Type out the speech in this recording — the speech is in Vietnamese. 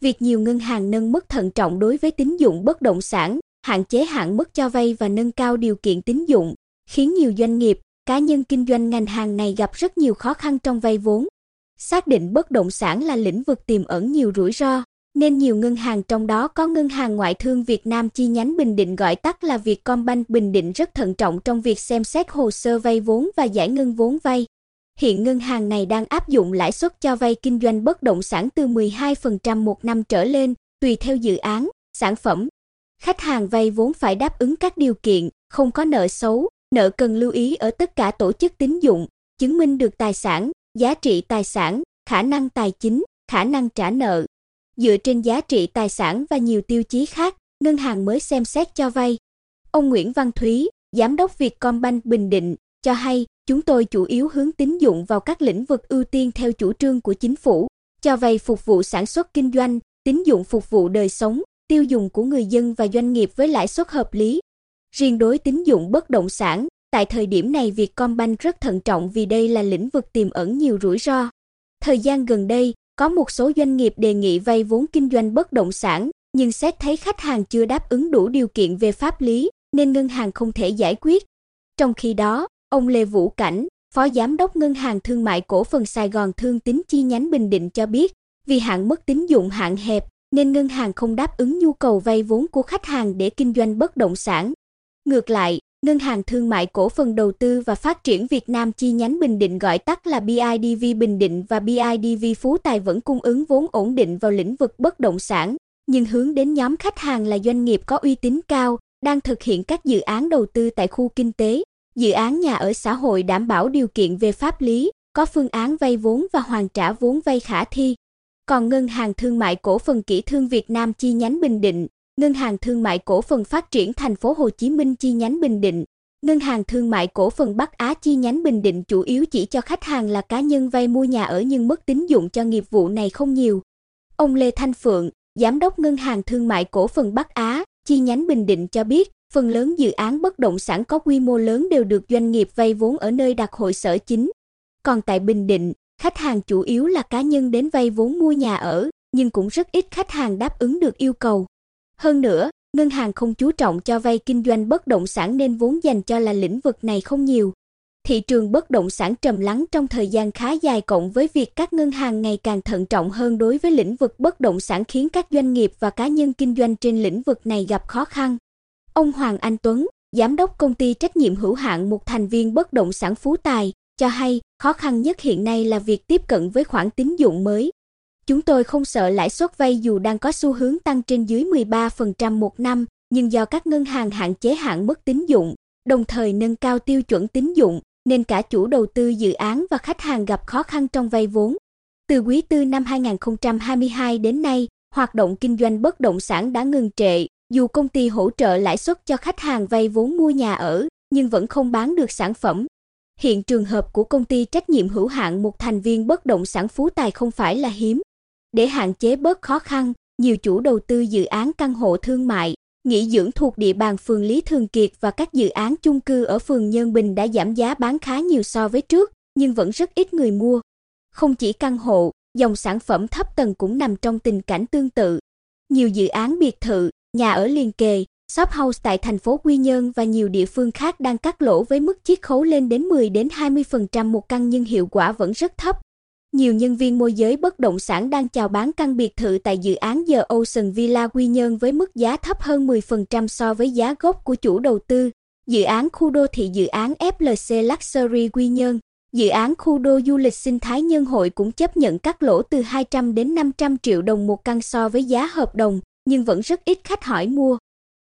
việc nhiều ngân hàng nâng mức thận trọng đối với tín dụng bất động sản, hạn chế hạn mức cho vay và nâng cao điều kiện tín dụng, khiến nhiều doanh nghiệp, cá nhân kinh doanh ngành hàng này gặp rất nhiều khó khăn trong vay vốn. Xác định bất động sản là lĩnh vực tiềm ẩn nhiều rủi ro, nên nhiều ngân hàng trong đó có Ngân hàng Ngoại thương Việt Nam chi nhánh Bình Định gọi tắt là Vietcombank Bình Định rất thận trọng trong việc xem xét hồ sơ vay vốn và giải ngân vốn vay. Hiện ngân hàng này đang áp dụng lãi suất cho vay kinh doanh bất động sản từ 12% một năm trở lên, tùy theo dự án, sản phẩm. Khách hàng vay vốn phải đáp ứng các điều kiện, không có nợ xấu, nợ cần lưu ý ở tất cả tổ chức tín dụng, chứng minh được tài sản, giá trị tài sản, khả năng tài chính, khả năng trả nợ. Dựa trên giá trị tài sản và nhiều tiêu chí khác, ngân hàng mới xem xét cho vay. Ông Nguyễn Văn Thúy, giám đốc Vietcombank Bình Định, cho hay, chúng tôi chủ yếu hướng tín dụng vào các lĩnh vực ưu tiên theo chủ trương của chính phủ, cho vay phục vụ sản xuất kinh doanh, tín dụng phục vụ đời sống, tiêu dùng của người dân và doanh nghiệp với lãi suất hợp lý. Riêng đối tín dụng bất động sản, tại thời điểm này Vietcombank rất thận trọng vì đây là lĩnh vực tiềm ẩn nhiều rủi ro. Thời gian gần đây, có một số doanh nghiệp đề nghị vay vốn kinh doanh bất động sản, nhưng xét thấy khách hàng chưa đáp ứng đủ điều kiện về pháp lý, nên ngân hàng không thể giải quyết. Trong khi đó, ông Lê Vũ Cảnh, Phó Giám đốc Ngân hàng Thương mại Cổ phần Sài Gòn Thương tín chi nhánh Bình Định cho biết, vì hạn mức tín dụng hạn hẹp, nên ngân hàng không đáp ứng nhu cầu vay vốn của khách hàng để kinh doanh bất động sản. Ngược lại, Ngân hàng Thương mại Cổ phần Đầu tư và Phát triển Việt Nam chi nhánh Bình Định gọi tắt là BIDV Bình Định và BIDV Phú Tài vẫn cung ứng vốn ổn định vào lĩnh vực bất động sản, nhưng hướng đến nhóm khách hàng là doanh nghiệp có uy tín cao, đang thực hiện các dự án đầu tư tại khu kinh tế, dự án nhà ở xã hội đảm bảo điều kiện về pháp lý, có phương án vay vốn và hoàn trả vốn vay khả thi. Còn Ngân hàng Thương mại Cổ phần Kỹ thương Việt Nam chi nhánh Bình Định, Ngân hàng Thương mại Cổ phần Phát triển Thành phố Hồ Chí Minh chi nhánh Bình Định, Ngân hàng Thương mại Cổ phần Bắc Á chi nhánh Bình Định chủ yếu chỉ cho khách hàng là cá nhân vay mua nhà ở nhưng mức tín dụng cho nghiệp vụ này không nhiều. Ông Lê Thanh Phượng, Giám đốc Ngân hàng Thương mại Cổ phần Bắc Á, chi nhánh Bình Định cho biết, phần lớn dự án bất động sản có quy mô lớn đều được doanh nghiệp vay vốn ở nơi đặt hội sở chính. Còn tại Bình Định, khách hàng chủ yếu là cá nhân đến vay vốn mua nhà ở, nhưng cũng rất ít khách hàng đáp ứng được yêu cầu. Hơn nữa, ngân hàng không chú trọng cho vay kinh doanh bất động sản nên vốn dành cho là lĩnh vực này không nhiều. Thị trường bất động sản trầm lắng trong thời gian khá dài cộng với việc các ngân hàng ngày càng thận trọng hơn đối với lĩnh vực bất động sản khiến các doanh nghiệp và cá nhân kinh doanh trên lĩnh vực này gặp khó khăn. Ông Hoàng Anh Tuấn, giám đốc công ty trách nhiệm hữu hạn một thành viên bất động sản Phú Tài, cho hay, khó khăn nhất hiện nay là việc tiếp cận với khoản tín dụng mới. Chúng tôi không sợ lãi suất vay dù đang có xu hướng tăng trên dưới 13% một năm, nhưng do các ngân hàng hạn chế hạn mức tín dụng, đồng thời nâng cao tiêu chuẩn tín dụng, nên cả chủ đầu tư dự án và khách hàng gặp khó khăn trong vay vốn. Từ quý tư năm 2022 đến nay, hoạt động kinh doanh bất động sản đã ngừng trệ, dù công ty hỗ trợ lãi suất cho khách hàng vay vốn mua nhà ở, nhưng vẫn không bán được sản phẩm. Hiện trường hợp của công ty trách nhiệm hữu hạn một thành viên bất động sản Phú Tài không phải là hiếm. Để hạn chế bớt khó khăn, nhiều chủ đầu tư dự án căn hộ thương mại, nghỉ dưỡng thuộc địa bàn phường Lý Thường Kiệt và các dự án chung cư ở phường Nhân Bình đã giảm giá bán khá nhiều so với trước, nhưng vẫn rất ít người mua. Không chỉ căn hộ, dòng sản phẩm thấp tầng cũng nằm trong tình cảnh tương tự. Nhiều dự án biệt thự, nhà ở liền kề, shop house tại thành phố Quy Nhơn và nhiều địa phương khác đang cắt lỗ với mức chiết khấu lên đến 10 đến 20% một căn nhưng hiệu quả vẫn rất thấp. Nhiều nhân viên môi giới bất động sản đang chào bán căn biệt thự tại dự án The Ocean Villa Quy Nhơn với mức giá thấp hơn 10% so với giá gốc của chủ đầu tư. Dự án khu đô thị dự án FLC Luxury Quy Nhơn, dự án khu đô du lịch sinh thái nhân hội cũng chấp nhận cắt lỗ từ 200 đến 500 triệu đồng một căn so với giá hợp đồng, nhưng vẫn rất ít khách hỏi mua.